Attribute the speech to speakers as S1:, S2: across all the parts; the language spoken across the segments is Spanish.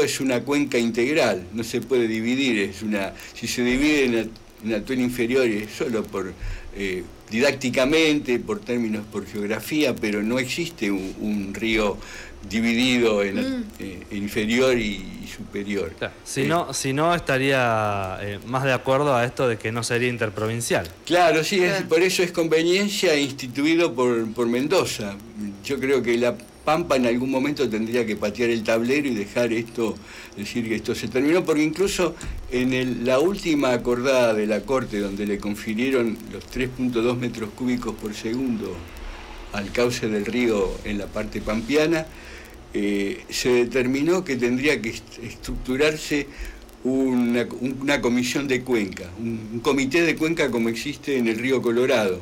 S1: río es una cuenca integral, no se puede dividir, es una, si se divide en, en atuel inferior es solo por eh, didácticamente, por términos, por geografía, pero no existe un, río dividido en, mm. eh, inferior y, superior.
S2: Si, no, si no, estaría más de acuerdo a esto de que no sería interprovincial.
S1: Claro, sí, por eso es conveniencia instituido por, por Mendoza. Yo creo que la Pampa en algún momento tendría que patear el tablero y dejar esto, decir que esto se terminó, porque incluso en la última acordada de la Corte, donde le confirieron los 3.2 metros cúbicos por segundo al cauce del río en la parte pampeana, eh, se determinó que tendría que estructurarse una, comisión de cuenca, un, comité de cuenca como existe en el río Colorado,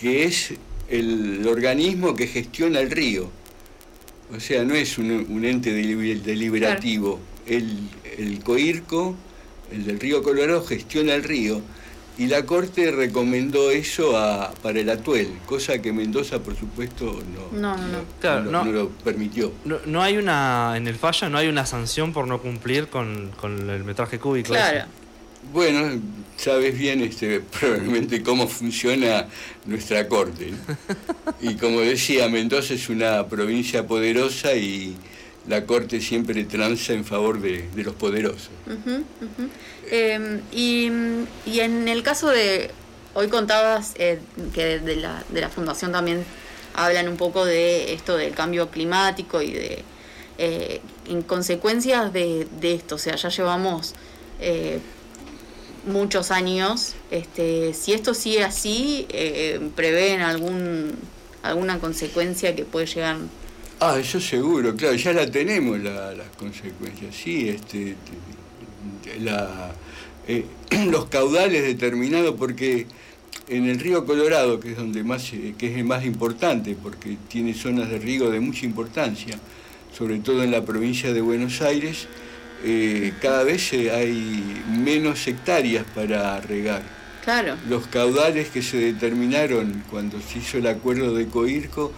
S1: que es el organismo que gestiona el río. O sea, no es un, ente deliberativo. El, el COIRCO, el del río Colorado, gestiona el río y la Corte recomendó eso para el Atuel, cosa que Mendoza, por supuesto, no, no, lo permitió.
S2: No, hay una, en el fallo no hay una sanción por no cumplir con, el metraje cúbico. Claro.
S1: Bueno, sabes bien este, probablemente cómo funciona nuestra corte. Y como decía, Mendoza es una provincia poderosa y la corte siempre transa en favor de, los poderosos.
S3: Em, y, en el caso de, hoy contabas eh, que de la, de la fundación también hablan un poco de esto del cambio climático y de eh, en consecuencias de, esto, o sea, ya llevamos eh, muchos años. Este, si esto sigue así, eh, ¿prevén algún, alguna consecuencia que puede llegar?
S1: Ah, eso seguro, claro, ya la tenemos las consecuencias, sí, este, la, eh, los caudales determinados porque en el río Colorado, que es donde más, eh, que es el más importante, porque tiene zonas de riego de mucha importancia, sobre todo en la provincia de Buenos Aires, eh, cada vez hay menos hectáreas para regar.
S3: Claro.
S1: Los caudales que se determinaron cuando se hizo el acuerdo de Coirco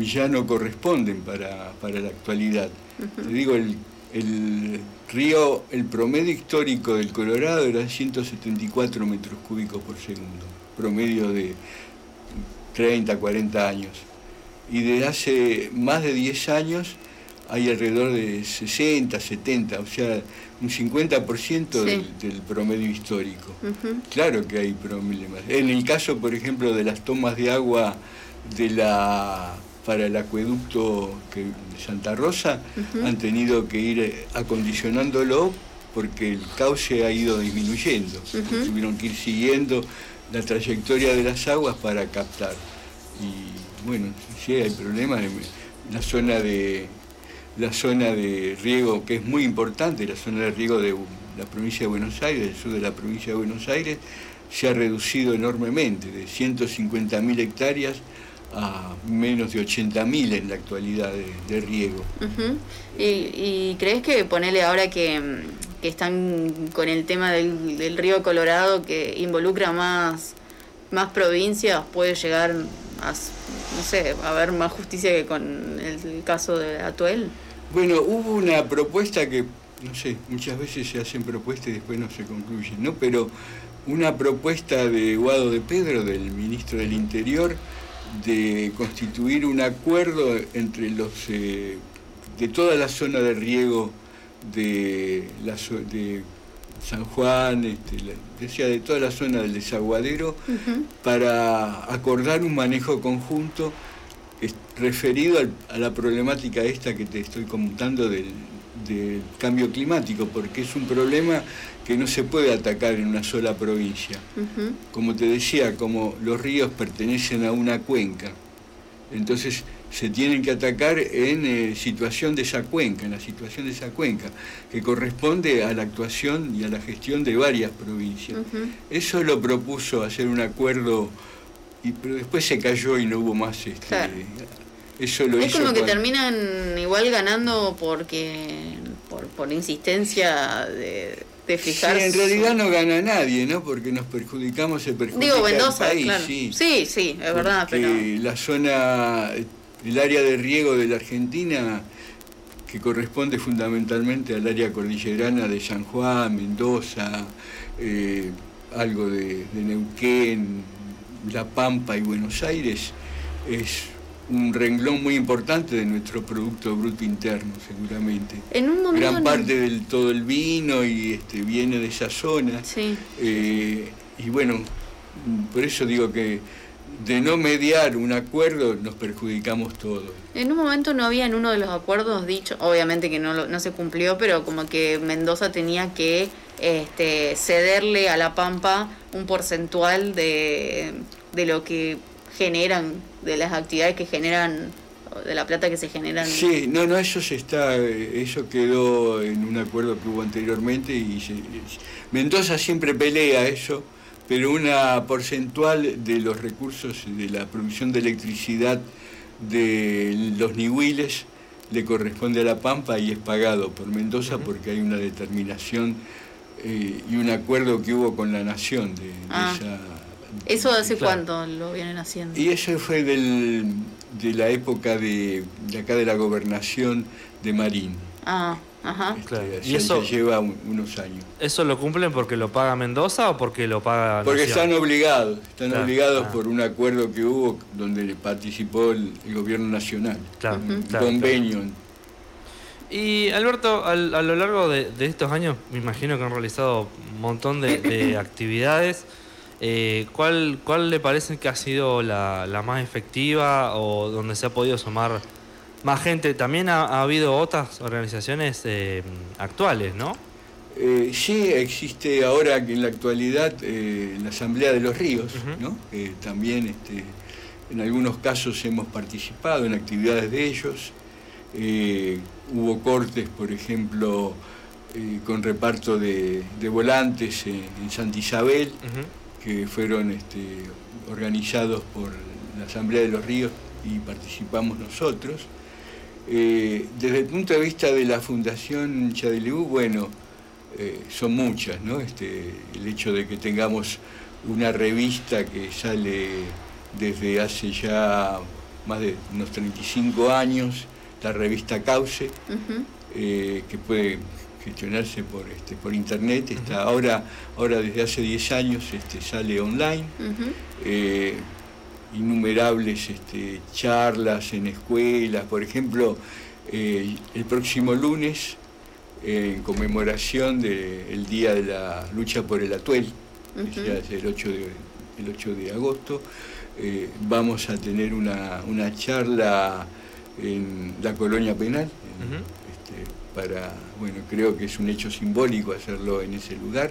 S1: ya no corresponden para, la actualidad. Te digo, el, el, río, el promedio histórico del Colorado era 174 metros cúbicos por segundo, promedio de 30, 40 años. Y desde hace más de 10 años hay alrededor de 60, 70, o sea, un 50% del, promedio histórico. Claro que hay problemas. En el caso, por ejemplo, de las tomas de agua de la para el acueducto de Santa Rosa, han tenido que ir acondicionándolo porque el cauce ha ido disminuyendo. Tuvieron que ir siguiendo la trayectoria de las aguas para captar. Y bueno, sí hay problemas. La zona de la zona de riego, que es muy importante, la zona de riego de la provincia de Buenos Aires, del sur de la provincia de Buenos Aires, se ha reducido enormemente, de 150.000 hectáreas a menos de 80.000 en la actualidad de, riego.
S3: ¿Y, crees que ponerle ahora que, están con el tema del, río Colorado que involucra más, más provincias puede llegar a, no sé, a haber más justicia que con el caso de Atuel?
S1: Bueno, hubo una propuesta que, no sé, muchas veces se hacen propuestas y después no se concluyen, ¿no? Pero una propuesta de Guado de Pedro, del ministro del Interior, de constituir un acuerdo entre los eh, de toda la zona de riego de, la, de San Juan, este, decía de toda la zona del desaguadero, para acordar un manejo conjunto referido a la problemática esta que te estoy comentando del, cambio climático, porque es un problema que no se puede atacar en una sola provincia. Como te decía, como los ríos pertenecen a una cuenca, entonces se tienen que atacar en eh, situación de esa cuenca, en la situación de esa cuenca, que corresponde a la actuación y a la gestión de varias provincias. Eso lo propuso hacer un acuerdo pero después se cayó y no hubo más este
S3: lo es como que terminan igual ganando porque por, insistencia de, de fijar
S1: sí, en realidad no gana nadie no porque nos perjudicamos se perjudica
S3: digo Mendoza país, sí. sí sí es verdad pero
S1: la zona el área de riego de la Argentina que corresponde fundamentalmente al área cordillerana de San Juan, Mendoza, eh, algo de, Neuquén, La Pampa y Buenos Aires, es un renglón muy importante de nuestro Producto Bruto Interno, seguramente.
S3: En un
S1: momento Gran parte del todo el vino y este, viene de esa zona.
S3: Sí.
S1: Eh, y bueno, por eso digo que de no mediar un acuerdo nos perjudicamos todos.
S3: En un momento no había en uno de los acuerdos dicho, obviamente que no, no se cumplió, pero como que Mendoza tenía que este, cederle a La Pampa un porcentual de, de lo que generan, de las actividades que generan de la plata que se generan.
S1: Sí, no, no, eso se está, eso quedó en un acuerdo que hubo anteriormente y Mendoza siempre pelea eso pero una porcentual de los recursos de la producción de electricidad de los nihuiles le corresponde a La Pampa y es pagado por Mendoza porque hay una determinación eh, y un acuerdo que hubo con la nación de,
S3: ah. esa... ¿Eso hace cuánto lo vienen haciendo?
S1: Y eso fue del, de la época de, de acá de la gobernación de Marín.
S3: Ah. Ajá.
S1: y eso lleva unos años.
S2: ¿Eso lo cumplen porque lo paga Mendoza o porque lo paga
S1: Porque están obligados, están obligados ah. por un acuerdo que hubo donde participó el, gobierno nacional.
S2: Claro,
S1: convenio.
S2: Y Alberto, a lo largo de, estos años, me imagino que han realizado un montón de, actividades. Eh, ¿cuál, ¿Cuál le parece que ha sido la, la más efectiva o donde se ha podido sumar más gente. También ha, habido otras organizaciones eh, actuales, ¿no?
S1: Eh, sí, existe ahora que en la actualidad la Asamblea de los Ríos, ¿no? también este, en algunos casos hemos participado en actividades de ellos. hubo cortes, por ejemplo, con reparto de, volantes en Santa Isabel, que fueron este, organizados por la Asamblea de los Ríos y participamos nosotros. Eh, desde el punto de vista de la Fundación Chadeleú, bueno, eh, son muchas, ¿no? Este, el hecho de que tengamos una revista que sale desde hace ya más de unos 35 años, la revista Cauce, eh, que puede gestionarse por, este, por internet, está ahora, ahora desde hace 10 años este, sale online innumerables este, charlas en escuelas, por ejemplo, eh, el próximo lunes, en conmemoración del Día de la Lucha por el Atuel, el 8 de, el 8 de agosto, eh, vamos a tener una, charla en la colonia penal, este, para, bueno, creo que es un hecho simbólico hacerlo en ese lugar,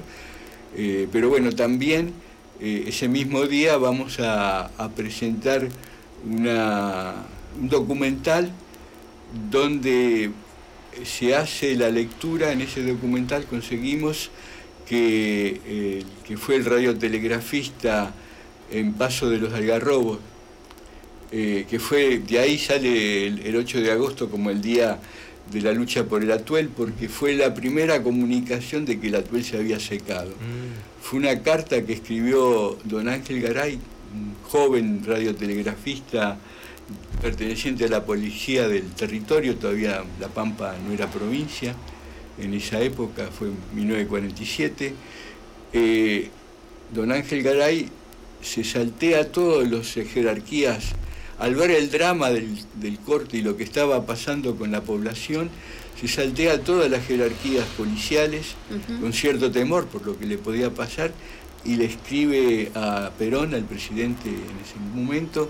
S1: eh, pero bueno, también eh, ese mismo día vamos a, presentar un documental donde se hace la lectura, en ese documental conseguimos que, que fue el radiotelegrafista en Paso de los Algarrobos, eh, que fue, de ahí sale el, 8 de agosto como el día de la lucha por el atuel, porque fue la primera comunicación de que el atuel se había secado. Mm fue una carta que escribió don Ángel Garay, un joven radiotelegrafista perteneciente a la policía del territorio, todavía La Pampa no era provincia, en esa época fue en 1947. Eh, don Ángel Garay se saltea todas las jerarquías al ver el drama del, del corte y lo que estaba pasando con la población, se saltea todas las jerarquías policiales con cierto temor por lo que le podía pasar y le escribe a Perón, al presidente en ese momento,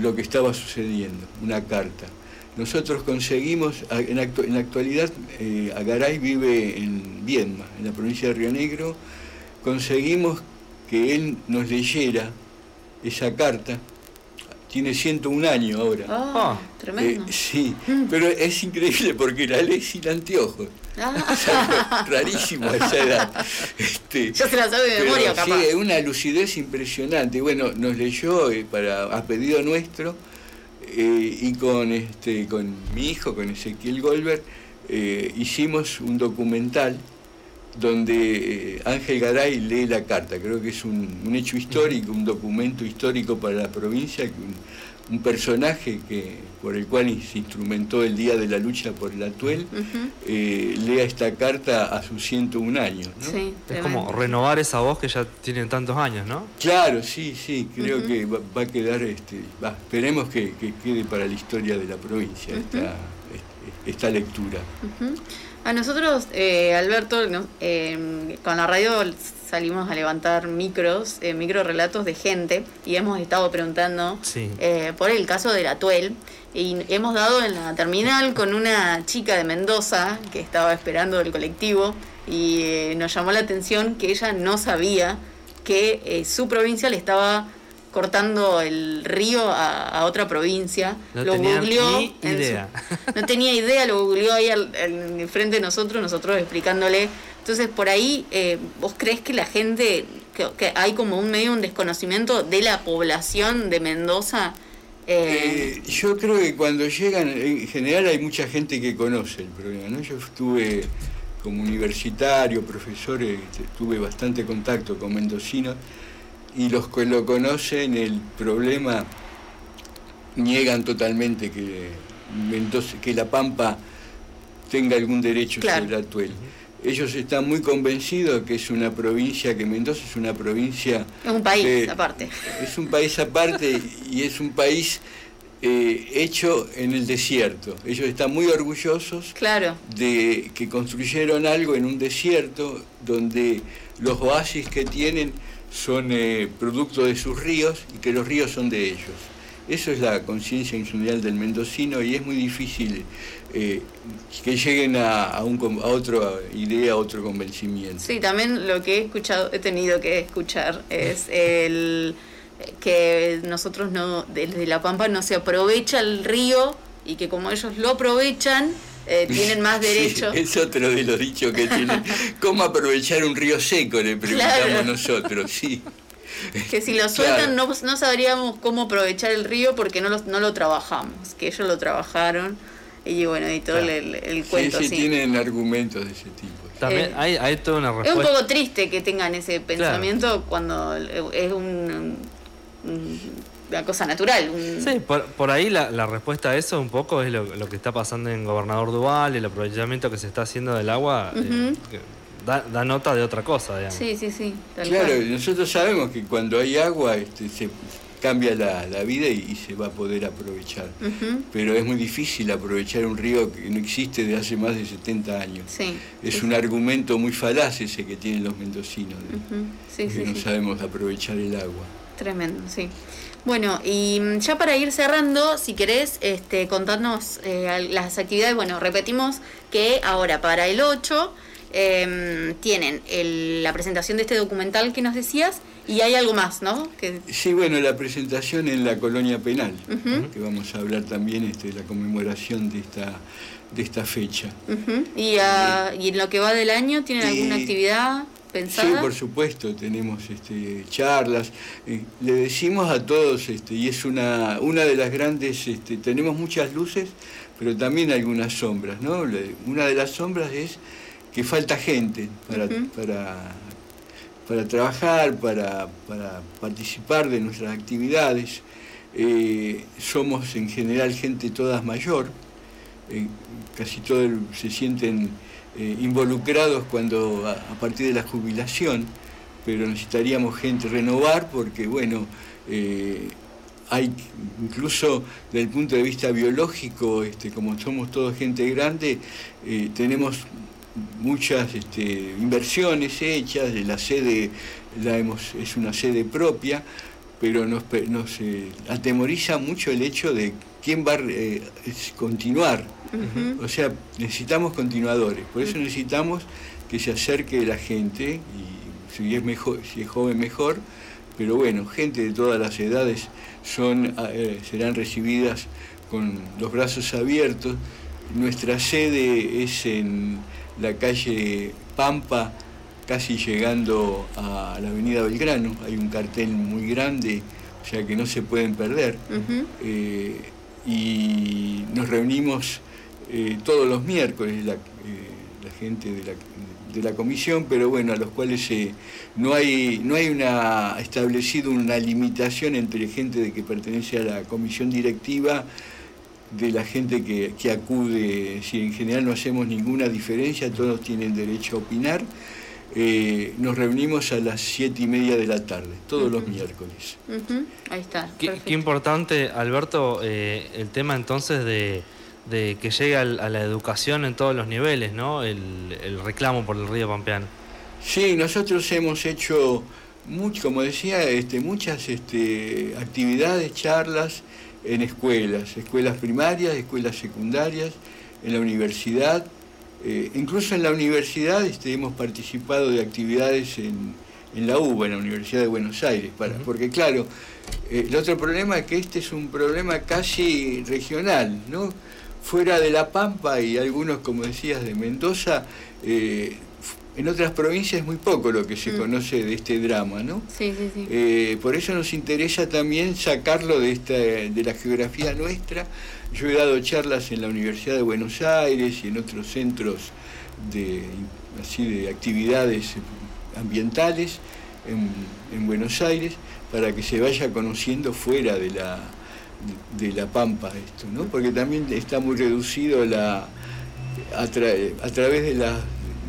S1: lo que estaba sucediendo, una carta. Nosotros conseguimos, en, la actualidad eh, Agaray vive en Viedma, en la provincia de Río Negro, conseguimos que él nos leyera esa carta tiene 101 años ahora.
S3: Ah, ah. tremendo.
S1: Eh, sí, pero es increíble porque la ley sin anteojos. Ah. rarísimo a esa edad.
S3: Este, Yo se la sabe de memoria, capaz.
S1: Sí, es una lucidez impresionante. Bueno, nos leyó eh, para, a pedido nuestro eh, y con, este, con mi hijo, con Ezequiel Goldberg, hicimos un documental donde eh, Ángel Garay lee la carta. Creo que es un, hecho histórico, un documento histórico para la provincia, un, personaje que, por el cual se instrumentó el Día de la Lucha por el Atuel, eh, lea esta carta a sus 101 años.
S2: es como renovar esa voz que ya tiene tantos años, ¿no?
S1: Claro, sí, sí, creo que va, a quedar, este, esperemos que, quede para la historia de la provincia esta, esta, lectura.
S3: A nosotros, eh, Alberto, eh, con la radio salimos a levantar micros, eh, micro relatos de gente y hemos estado preguntando eh, por el caso de la Tuel y hemos dado en la terminal con una chica de Mendoza que estaba esperando el colectivo y nos llamó la atención que ella no sabía que su provincia le estaba cortando el río a, otra provincia.
S2: No lo tenía Ni idea.
S3: no tenía idea, lo googleó ahí al, frente de nosotros, nosotros explicándole. Entonces, por ahí, eh, ¿vos crees que la gente, que, hay como un medio, un desconocimiento de la población de Mendoza?
S1: Eh, eh, yo creo que cuando llegan, en general hay mucha gente que conoce el problema, ¿no? Yo estuve como universitario, profesor, este, tuve bastante contacto con mendocinos y los que lo conocen el problema niegan totalmente que que La Pampa tenga algún derecho sobre el Atuel. Ellos están muy convencidos que es una provincia, que Mendoza es una provincia...
S3: Es un país aparte.
S1: Es un país aparte y es un país eh, hecho en el desierto. Ellos están muy orgullosos
S3: claro.
S1: de que construyeron algo en un desierto donde los oasis que tienen son eh, producto de sus ríos y que los ríos son de ellos. Eso es la conciencia insumial del mendocino y es muy difícil eh, que lleguen a, un, a otra idea, a otro convencimiento.
S3: Sí, también lo que he escuchado, he tenido que escuchar es el que nosotros no, desde La Pampa no se aprovecha el río y que como ellos lo aprovechan, eh, tienen más derecho.
S1: es otro de los dichos que tienen. ¿Cómo aprovechar un río seco? Le preguntamos nosotros, sí.
S3: Que si lo sueltan no, no, sabríamos cómo aprovechar el río porque no lo, no lo trabajamos, que ellos lo trabajaron y bueno, y todo el, cuento.
S1: Sí, sí, tienen argumentos de ese tipo.
S2: También eh, hay, hay toda una respuesta.
S3: Es un poco triste que tengan ese pensamiento cuando es un, una cosa natural.
S2: Sí, por, ahí la, respuesta a eso un poco es lo, que está pasando en Gobernador Duval, el aprovechamiento que se está haciendo del agua. Eh, da, nota de otra cosa, digamos.
S3: Sí, sí, sí.
S1: claro, nosotros sabemos que cuando hay agua este, se cambia la, vida y, se va a poder aprovechar. Pero es muy difícil aprovechar un río que no existe desde hace más de 70 años. es un argumento muy falaz ese que tienen los mendocinos, que no sabemos aprovechar el agua.
S3: Tremendo, sí. Bueno, y mm, ya para ir cerrando, si querés este, contarnos eh, las actividades, bueno, repetimos que ahora para el 8 em, tienen la presentación de este documental que nos decías y hay algo más, ¿no? Que...
S1: Sí, bueno, la presentación en la colonia penal, que vamos a hablar también este, de la conmemoración de esta, de esta fecha.
S3: ¿Y, ah, ¿Y en lo que va del año tienen alguna actividad? Sí,
S1: por supuesto, tenemos este, charlas. Eh, le decimos a todos, este, y es una, una de las grandes, este, tenemos muchas luces, pero también algunas sombras. ¿no? una de las sombras es que falta gente para, para, para trabajar, para, para, participar de nuestras actividades. Eh, somos en general gente todas mayor, eh, casi todos se sienten eh, involucrados cuando a, partir de la jubilación, pero necesitaríamos gente renovar porque, bueno, eh, hay incluso desde el punto de vista biológico, este, como somos todos gente grande, tenemos muchas este, inversiones hechas, la sede la hemos, es una sede propia, pero nos, nos atemoriza mucho el hecho de quién va a continuar o sea, necesitamos continuadores, por eso necesitamos que se acerque la gente, y si es, mejor, si es joven mejor, pero bueno, gente de todas las edades son, eh, serán recibidas con los brazos abiertos. Nuestra sede es en la calle Pampa, casi llegando a la avenida Belgrano. Hay un cartel muy grande, o sea que no se pueden perder. Eh, y nos reunimos eh, todos los miércoles, la, eh, la gente de la, de la comisión, pero bueno, a los cuales no hay, no hay una, establecido una limitación entre gente de que pertenece a la comisión directiva de la gente que, que acude, si en general no hacemos ninguna diferencia, todos tienen derecho a opinar. Eh, nos reunimos a las siete y media de la tarde, todos los miércoles.
S3: Ahí está.
S2: Qué, importante, Alberto, eh, el tema entonces de, que llegue a la educación en todos los niveles, ¿no? El, reclamo por el río Pampeano.
S1: Sí, nosotros hemos hecho, mucho, como decía, este, muchas este, actividades, charlas en escuelas, escuelas primarias, escuelas secundarias, en la universidad eh, incluso en la universidad este, hemos participado de actividades en, la UBA, en la Universidad de Buenos Aires, para, porque claro, eh, el otro problema es que este es un problema casi regional, ¿no? Fuera de La Pampa y algunos, como decías, de Mendoza, eh, en otras provincias es muy poco lo que se mm. conoce de este drama, ¿no?
S3: Sí, sí, sí.
S1: por eso nos interesa también sacarlo de, esta, de la geografía nuestra yo he dado charlas en la Universidad de Buenos Aires y en otros centros de, así de actividades ambientales en, Buenos Aires para que se vaya conociendo fuera de la, de, la pampa esto, ¿no? porque también está muy reducido la, a, través de, la,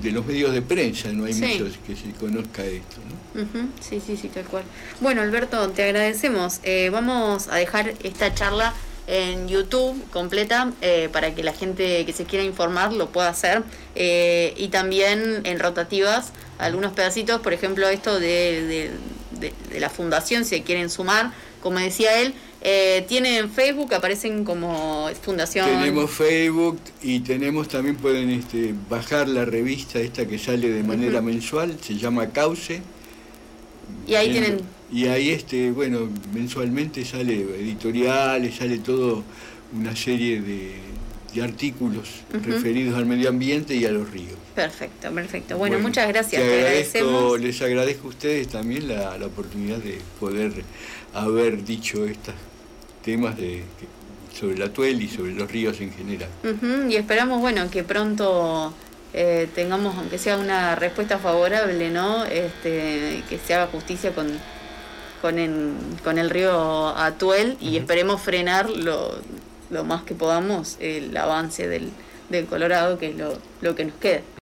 S1: de los medios de prensa, no hay muchos que se conozca esto. ¿no?
S3: Sí, sí, sí, tal cual. Bueno, Alberto, te agradecemos. Eh, vamos a dejar esta charla en YouTube completa eh, para que la gente que se quiera informar lo pueda hacer eh, y también en rotativas algunos pedacitos, por ejemplo esto de, de, la fundación si quieren sumar, como decía él, eh, tienen Facebook, aparecen como fundación.
S1: Tenemos Facebook y tenemos también pueden este, bajar la revista esta que sale de manera mensual, se llama Cauce.
S3: Y ahí tienen
S1: y ahí, este, bueno, mensualmente sale editoriales, sale todo una serie de, artículos referidos al medio ambiente y a los ríos.
S3: Perfecto, perfecto. Bueno, muchas gracias.
S1: les agradezco a ustedes también la, oportunidad de poder haber dicho estos temas de, sobre la tuel y sobre los ríos en general.
S3: Y esperamos, bueno, que pronto eh, tengamos, aunque sea una respuesta favorable, ¿no? Este, que se haga justicia con con el, con el río Atuel y esperemos frenar lo, lo, más que podamos el avance del, del Colorado, que es lo, lo que nos queda.